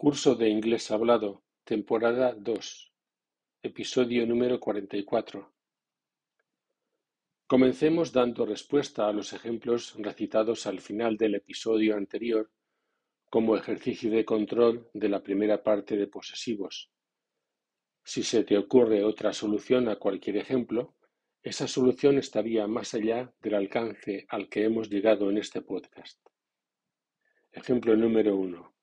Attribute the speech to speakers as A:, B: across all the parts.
A: Curso de Inglés Hablado, temporada dos, episodio número cuarenta y cuatro. Comencemos dando respuesta a los ejemplos recitados al final del episodio anterior como ejercicio de control de la primera parte de posesivos. Si se te ocurre otra solución a cualquier ejemplo, esa solución estaría más allá del alcance al que hemos llegado en este podcast. Ejemplo número uno.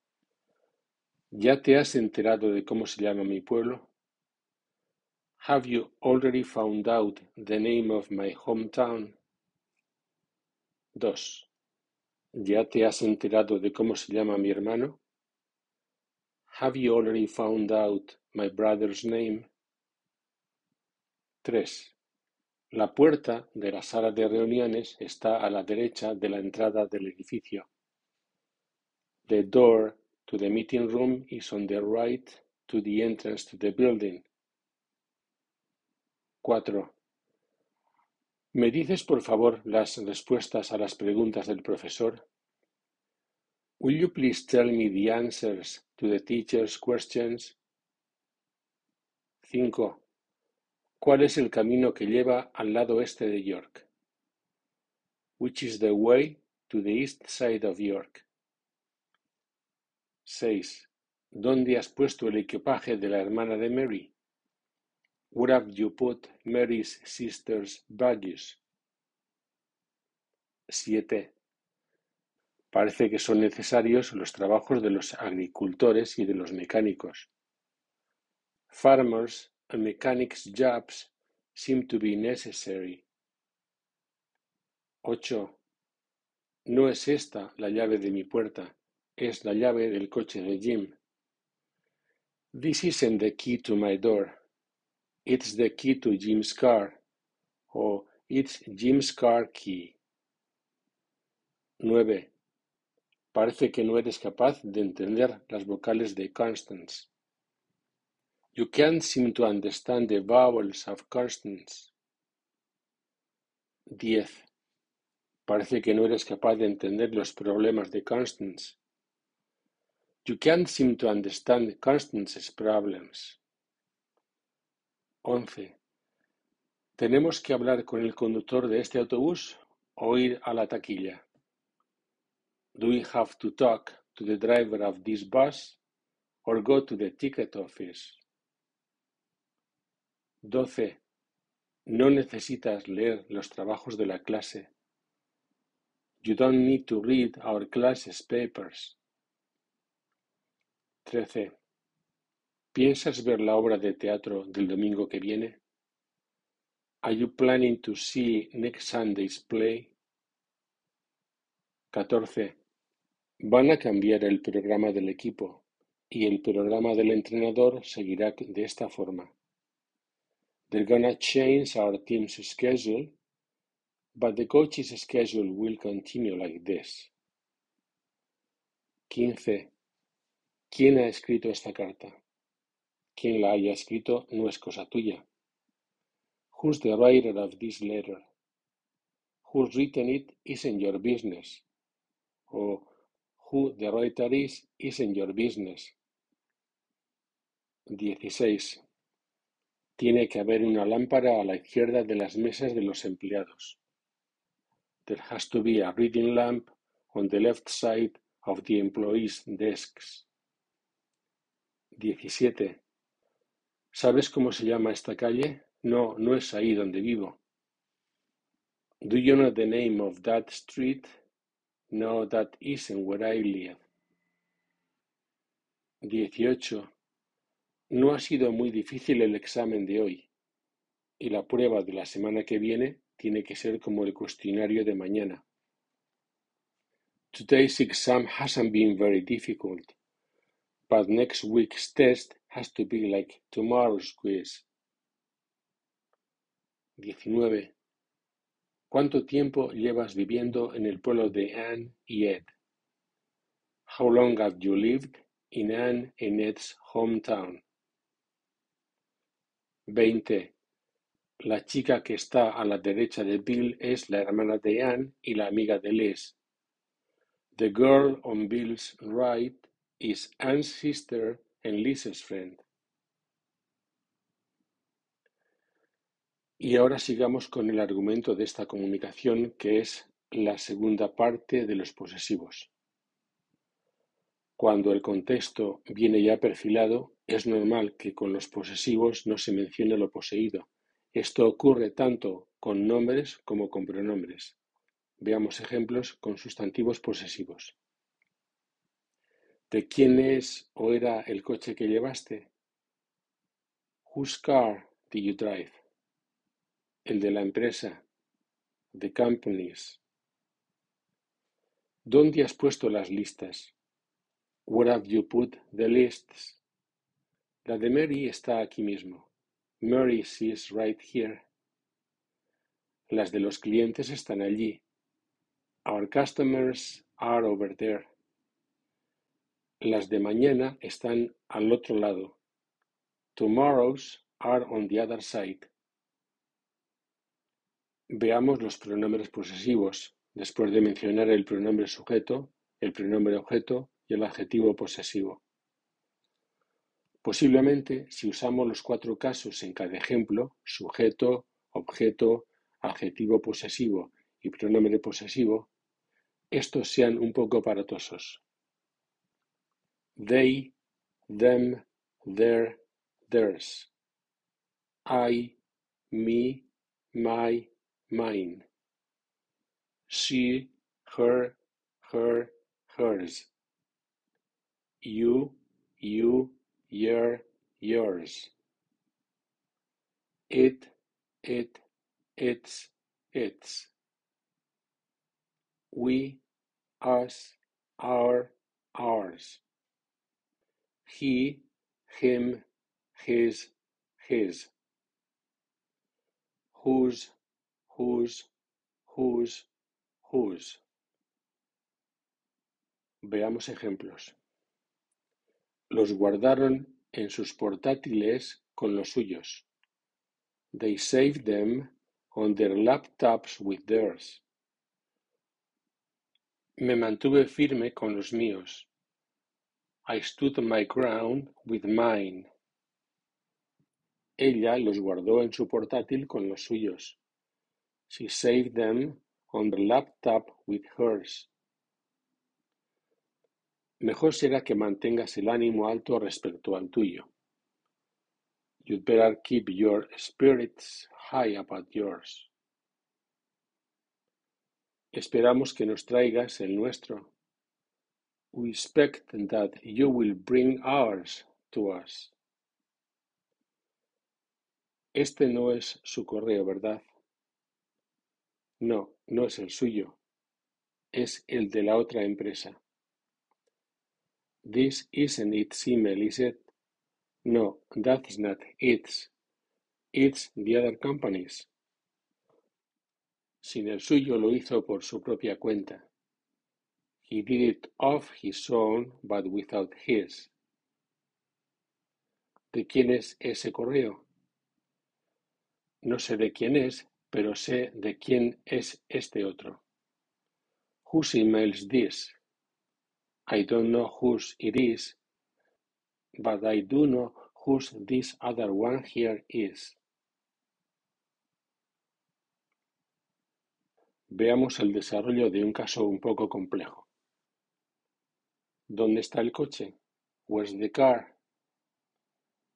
A: ¿Ya te has enterado de cómo se llama mi pueblo? Have you already found out the name of my hometown? 2. ¿Ya te has enterado de cómo se llama mi hermano? Have you already found out my brother's name? 3. La puerta de la sala de reuniones está a la derecha de la entrada del edificio. The door to the meeting room is on the right to the entrance to the building. 4. ¿Me dices por favor las respuestas a las preguntas del profesor? Will you please tell me the answers to the teacher's questions? 5. ¿Cuál es el camino que lleva al lado este de York? Which is the way to the east side of York? 6. ¿Dónde has puesto el equipaje de la hermana de Mary? Where have you put Mary's sister's baggage? 7. Parece que son necesarios los trabajos de los agricultores y de los mecánicos. Farmers and mechanics' jobs seem to be necessary. 8. No es esta la llave de mi puerta, es la llave del coche de Jim. This isn't the key to my door. It's the key to Jim's car. O it's Jim's car key. 9. Parece que no eres capaz de entender las vocales de Constance. You can't seem to understand the vowels of Constance. 10. Parece que no eres capaz de entender los problemas de Constance. You can't seem to understand Constance's problems. 11. ¿Tenemos que hablar con el conductor de este autobús o ir a la taquilla? Do we have to talk to the driver of this bus or go to the ticket office? 12. No necesitas leer los trabajos de la clase. You don't need to read our class's papers. 13. ¿Piensas ver la obra de teatro del domingo que viene? Are you planning to see next Sunday's play? 14. Van a cambiar el programa del equipo y el programa del entrenador seguirá de esta forma. They're gonna change our team's schedule, but the coach's schedule will continue like this. 15. ¿Quién ha escrito esta carta? Quien la haya escrito no es cosa tuya. Who's the writer of this letter? Who's written it isn't your business. O who the writer is isn't your business. 16. Tiene que haber una lámpara a la izquierda de las mesas de los empleados. There has to be a reading lamp on the left side of the employees' desks. 17. ¿Sabes cómo se llama esta calle? No, no es ahí donde vivo. Do you know the name of that street? No, that isn't where I live. 18. No ha sido muy difícil el examen de hoy. Y la prueba de la semana que viene tiene que ser como el cuestionario de mañana. Today's exam hasn't been very difficult, but next week's test has to be like tomorrow's quiz. 19. ¿Cuánto tiempo llevas viviendo en el pueblo de Anne y Ed? How long have you lived in Anne and Ed's hometown? 20. La chica que está a la derecha de Bill es la hermana de Anne y la amiga de Liz. The girl on Bill's right is Anne's sister and Lisa's friend. Y ahora sigamos con el argumento de esta comunicación que es la segunda parte de los posesivos. Cuando el contexto viene ya perfilado, es normal que con los posesivos no se mencione lo poseído. Esto ocurre tanto con nombres como con pronombres. Veamos ejemplos con sustantivos posesivos. ¿De quién es o era el coche que llevaste? Whose car did you drive? El de la empresa. The companies. ¿Dónde has puesto las listas? Where have you put the lists? La de Mary está aquí mismo. Mary is right here. Las de los clientes están allí. Our customers are over there. Las de mañana están al otro lado. Tomorrow's are on the other side. Veamos los pronombres posesivos, después de mencionar el pronombre sujeto, el pronombre objeto y el adjetivo posesivo. Posiblemente, si usamos los cuatro casos en cada ejemplo, sujeto, objeto, adjetivo posesivo y pronombre posesivo, estos sean un poco aparatosos. They, them, their, theirs. I, me, my, mine. She, her, her, hers. You, you, your, yours. It, it, its, its. We, us, our, ours. He, him, his, his. Whose, whose, whose, whose. Veamos ejemplos. Los guardaron en sus portátiles con los suyos. They saved them on their laptops with theirs. Me mantuve firme con los míos. I stood my ground with mine. Ella los guardó en su portátil con los suyos. She saved them on the laptop with hers. Mejor será que mantengas el ánimo alto respecto al tuyo. You'd better keep your spirits high about yours. Esperamos que nos traigas el nuestro. We expect that you will bring ours to us. Este no es su correo, ¿verdad? No, no es el suyo. Es el de la otra empresa. This isn't its email, is it? No, that's not its. It's the other company's. Sin el suyo lo hizo por su propia cuenta. He did it off his own, but without his. ¿De quién es ese correo? No sé de quién es, pero sé de quién es este otro. Whose email is this? I don't know whose it is, but I do know whose this other one here is. Veamos el desarrollo de un caso un poco complejo. ¿Dónde está el coche? Where's the car?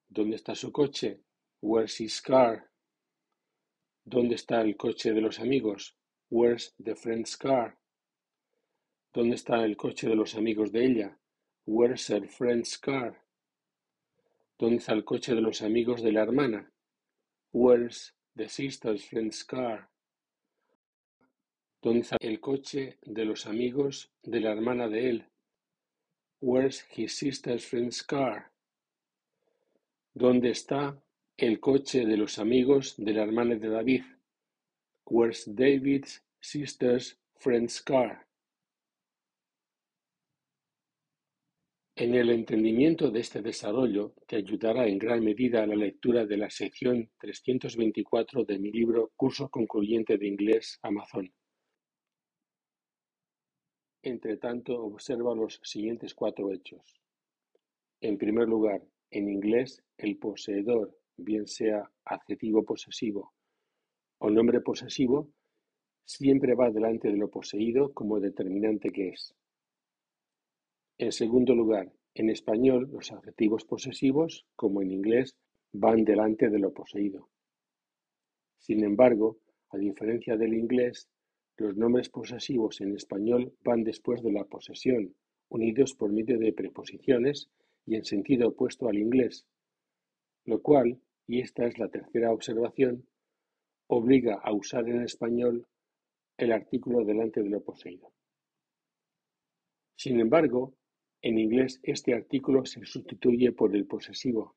A: ¿Dónde está su coche? Where's his car? ¿Dónde está el coche de los amigos? Where's the friend's car? ¿Dónde está el coche de los amigos de ella? Where's her friend's car? ¿Dónde está el coche de los amigos de la hermana? Where's the sister's friend's car? ¿Dónde está el coche de los amigos de la hermana de él? Where's his sister's friend's car? ¿Dónde está el coche de los amigos de la hermana de David? Where's David's sister's friend's car? En el entendimiento de este desarrollo te ayudará en gran medida la lectura de la sección 324 de mi libro Curso Concluyente de Inglés Amazon. Entre tanto, observa los siguientes cuatro hechos. En primer lugar, en inglés, el poseedor, bien sea adjetivo posesivo o nombre posesivo, siempre va delante de lo poseído como determinante que es. En segundo lugar, en español los adjetivos posesivos, como en inglés, van delante de lo poseído. Sin embargo, a diferencia del inglés, los nombres posesivos en español van después de la posesión, unidos por medio de preposiciones y en sentido opuesto al inglés, lo cual, y esta es la tercera observación, obliga a usar en español el artículo delante de lo poseído. Sin embargo, en inglés este artículo se sustituye por el posesivo.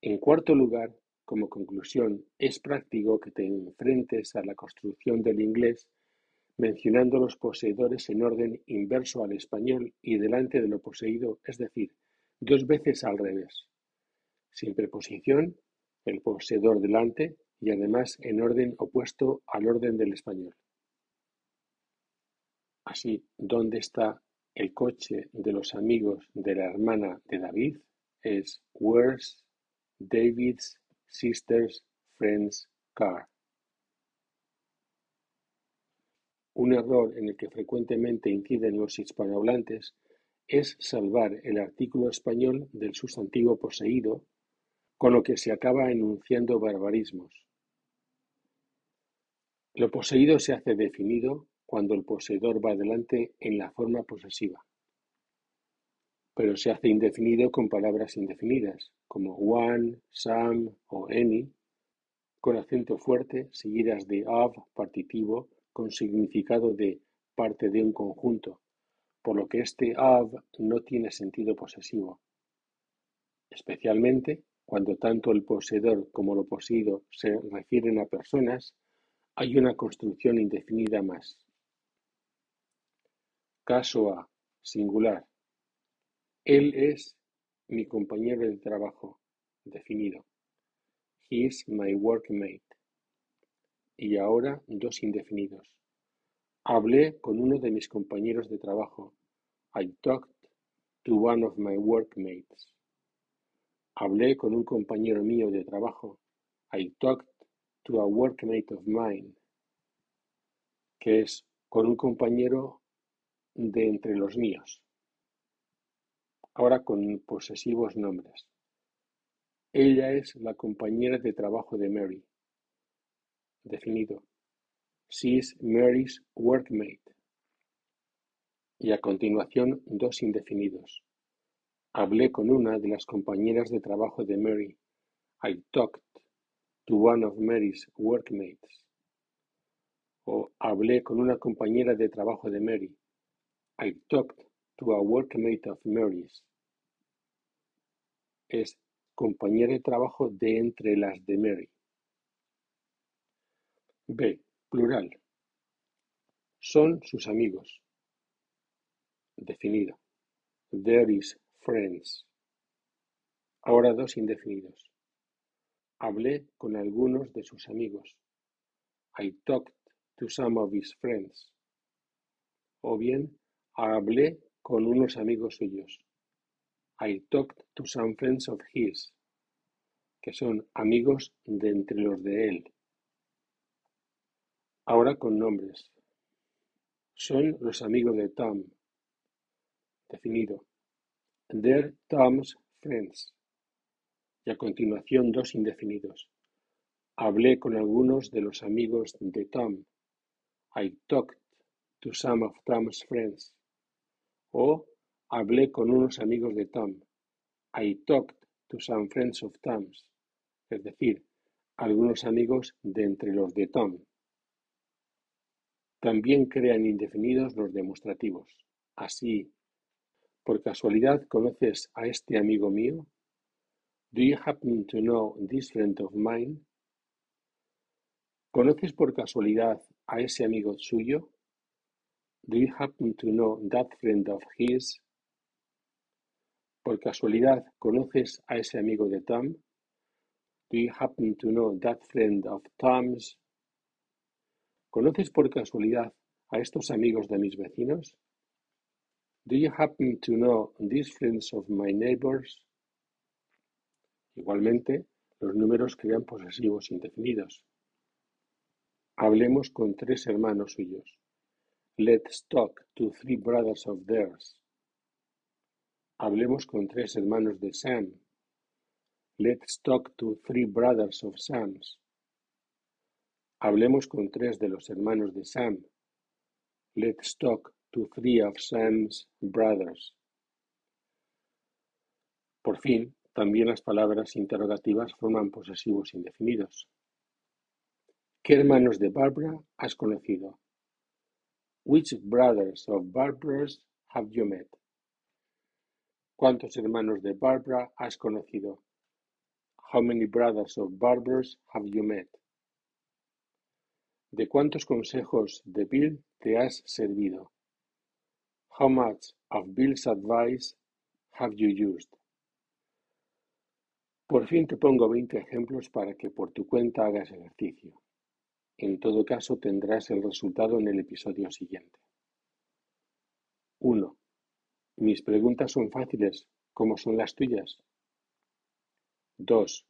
A: En cuarto lugar, como conclusión, es práctico que te enfrentes a la construcción del inglés mencionando los poseedores en orden inverso al español y delante de lo poseído, es decir, dos veces al revés. Sin preposición, el poseedor delante y además en orden opuesto al orden del español. Así, ¿dónde está el coche de los amigos de la hermana de David? Es Where's David's sister's friend's car? Un error en el que frecuentemente inciden los hispanohablantes es salvar el artículo español del sustantivo poseído, con lo que se acaba enunciando barbarismos. Lo poseído se hace definido cuando el poseedor va adelante en la forma posesiva, pero se hace indefinido con palabras indefinidas, como one, some o any, con acento fuerte, seguidas de of partitivo con significado de parte de un conjunto, por lo que este of no tiene sentido posesivo, especialmente cuando tanto el poseedor como lo poseído se refieren a personas hay una construcción indefinida más. Caso A. Singular. Él es mi compañero de trabajo. Definido. He is my workmate. Y ahora dos indefinidos. Hablé con uno de mis compañeros de trabajo. I talked to one of my workmates. Hablé con un compañero mío de trabajo. I talked to a workmate of mine, que es con un compañero de entre los míos. Ahora con posesivos nombres. Ella es la compañera de trabajo de Mary. Definido. She is Mary's workmate. Y a continuación dos indefinidos. Hablé con una de las compañeras de trabajo de Mary. I talked to one of Mary's workmates. O hablé con una compañera de trabajo de Mary. I talked to a workmate of Mary's. Es compañera de trabajo de entre las de Mary. B. Plural. Son sus amigos. Definido. There is friends. Ahora dos indefinidos. Hablé con algunos de sus amigos. I talked to some of his friends. O bien, hablé con unos amigos suyos. I talked to some friends of his, que son amigos de entre los de él. Ahora con nombres. Son los amigos de Tom. Definido. They're Tom's friends y a continuación dos indefinidos. Hablé con algunos de los amigos de Tom. I talked to some of Tom's friends. O hablé con unos amigos de Tom. I talked to some friends of Tom's. Es decir, algunos amigos de entre los de Tom. También crean indefinidos los demostrativos. Así, ¿por casualidad conoces a este amigo mío? Do you happen to know this friend of mine? ¿Conoces por casualidad a ese amigo suyo? Do you happen to know that friend of his? ¿Por casualidad conoces a ese amigo de Tom? Do you happen to know that friend of Tom's? ¿Conoces por casualidad a estos amigos de mis vecinos? Do you happen to know these friends of my neighbors? Igualmente, los números crean posesivos indefinidos. Hablemos con tres hermanos suyos. Let's talk to three brothers of theirs. Hablemos con tres hermanos de Sam. Let's talk to three brothers of Sam's. Hablemos con tres de los hermanos de Sam. Let's talk to three of Sam's brothers. Por fin, también las palabras interrogativas forman posesivos indefinidos. ¿Qué hermanos de Barbara has conocido? Which brothers of Barbara's have you met? ¿Cuántos hermanos de Barbara has conocido? How many brothers of Barbara's have you met? ¿De cuántos consejos de Bill te has servido? How much of Bill's advice have you used? Por fin te pongo veinte ejemplos para que por tu cuenta hagas ejercicio. En todo caso tendrás el resultado en el episodio siguiente. 1. Mis preguntas son fáciles, como son las tuyas. 2.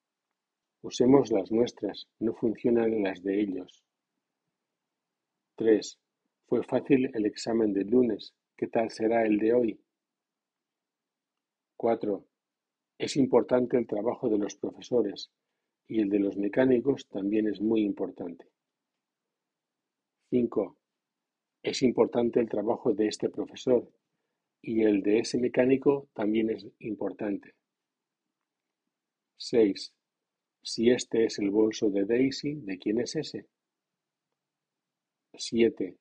A: Usemos las nuestras, no funcionan las de ellos. 3. Fue fácil el examen del lunes, ¿qué tal será el de hoy? 4. Es importante el trabajo de los profesores y el de los mecánicos también es muy importante. 5. Es importante el trabajo de este profesor y el de ese mecánico también es importante. 6. Si este es el bolso de Daisy, ¿de quién es ese? 7.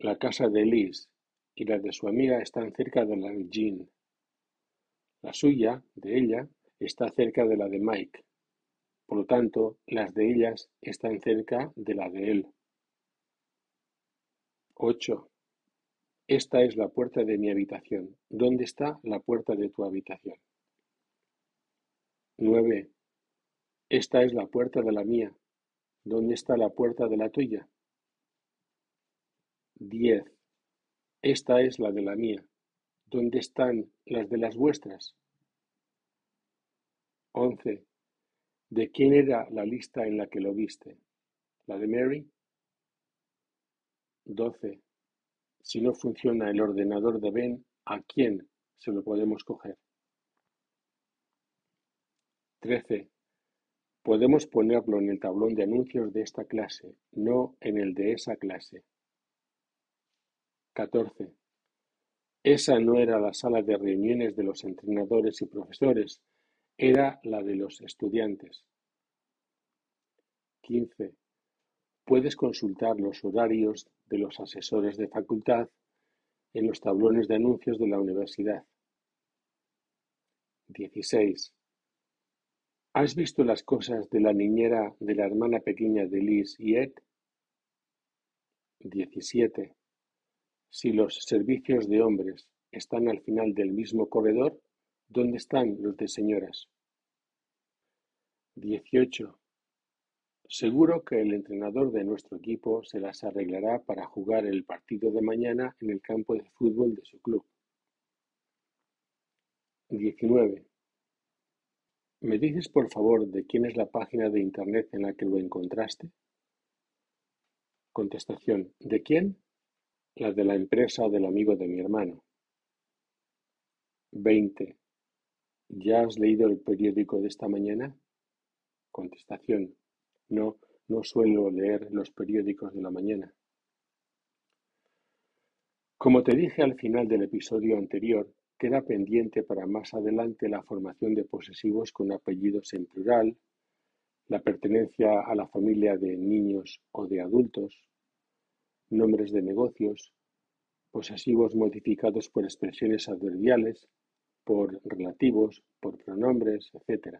A: La casa de Liz y la de su amiga están cerca de la de Jean. La suya, de ella, está cerca de la de Mike. Por lo tanto, las de ellas están cerca de la de él. 8. Esta es la puerta de mi habitación. ¿Dónde está la puerta de tu habitación? 9. Esta es la puerta de la mía. ¿Dónde está la puerta de la tuya? 10. Esta es la de la mía. ¿Dónde están las de las vuestras? 11. ¿De quién era la lista en la que lo viste? ¿La de Mary? 12. Si no funciona el ordenador de Ben, ¿a quién se lo podemos coger? 13. Podemos ponerlo en el tablón de anuncios de esta clase, no en el de esa clase. 14. Esa no era la sala de reuniones de los entrenadores y profesores, era la de los estudiantes. 15. Puedes consultar los horarios de los asesores de facultad en los tablones de anuncios de la universidad. 16. ¿Has visto las cosas de la niñera de la hermana pequeña de Liz y Ed? 17. Si los servicios de hombres están al final del mismo corredor, ¿dónde están los de señoras? 18. Seguro que el entrenador de nuestro equipo se las arreglará para jugar el partido de mañana en el campo de fútbol de su club. 19. ¿Me dices por favor de quién es la página de internet en la que lo encontraste? Contestación. ¿De quién? La de la empresa del amigo de mi hermano. 20. ¿Ya has leído el periódico de esta mañana? Contestación. No, no suelo leer los periódicos de la mañana. Como te dije al final del episodio anterior, queda pendiente para más adelante la formación de posesivos con apellidos en plural, la pertenencia a la familia de niños o de adultos, nombres de negocios, posesivos modificados por expresiones adverbiales, por relativos, por pronombres, etc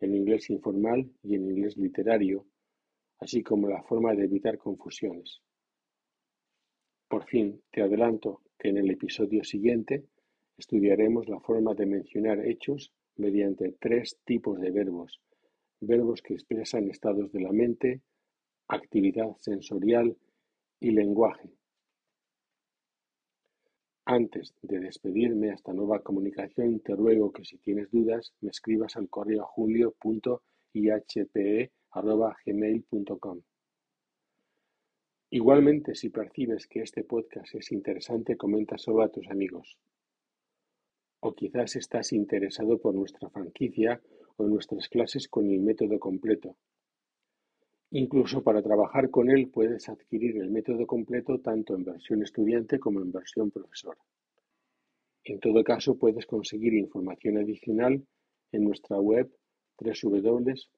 A: en inglés informal y en inglés literario, así como la forma de evitar confusiones. Por fin, te adelanto que en el episodio siguiente estudiaremos la forma de mencionar hechos mediante tres tipos de verbos, verbos que expresan estados de la mente, actividad sensorial y lenguaje. Antes de despedirme hasta nueva comunicación, te ruego que si tienes dudas me escribas al correo julio.ihpe.gmail.com. Igualmente, si percibes que este podcast es interesante, comenta solo a tus amigos. O quizás estás interesado por nuestra franquicia o nuestras clases con el método completo. Incluso para trabajar con él puedes adquirir el método completo tanto en versión estudiante como en versión profesor. En todo caso, puedes conseguir información adicional en nuestra web www.ihpe.es.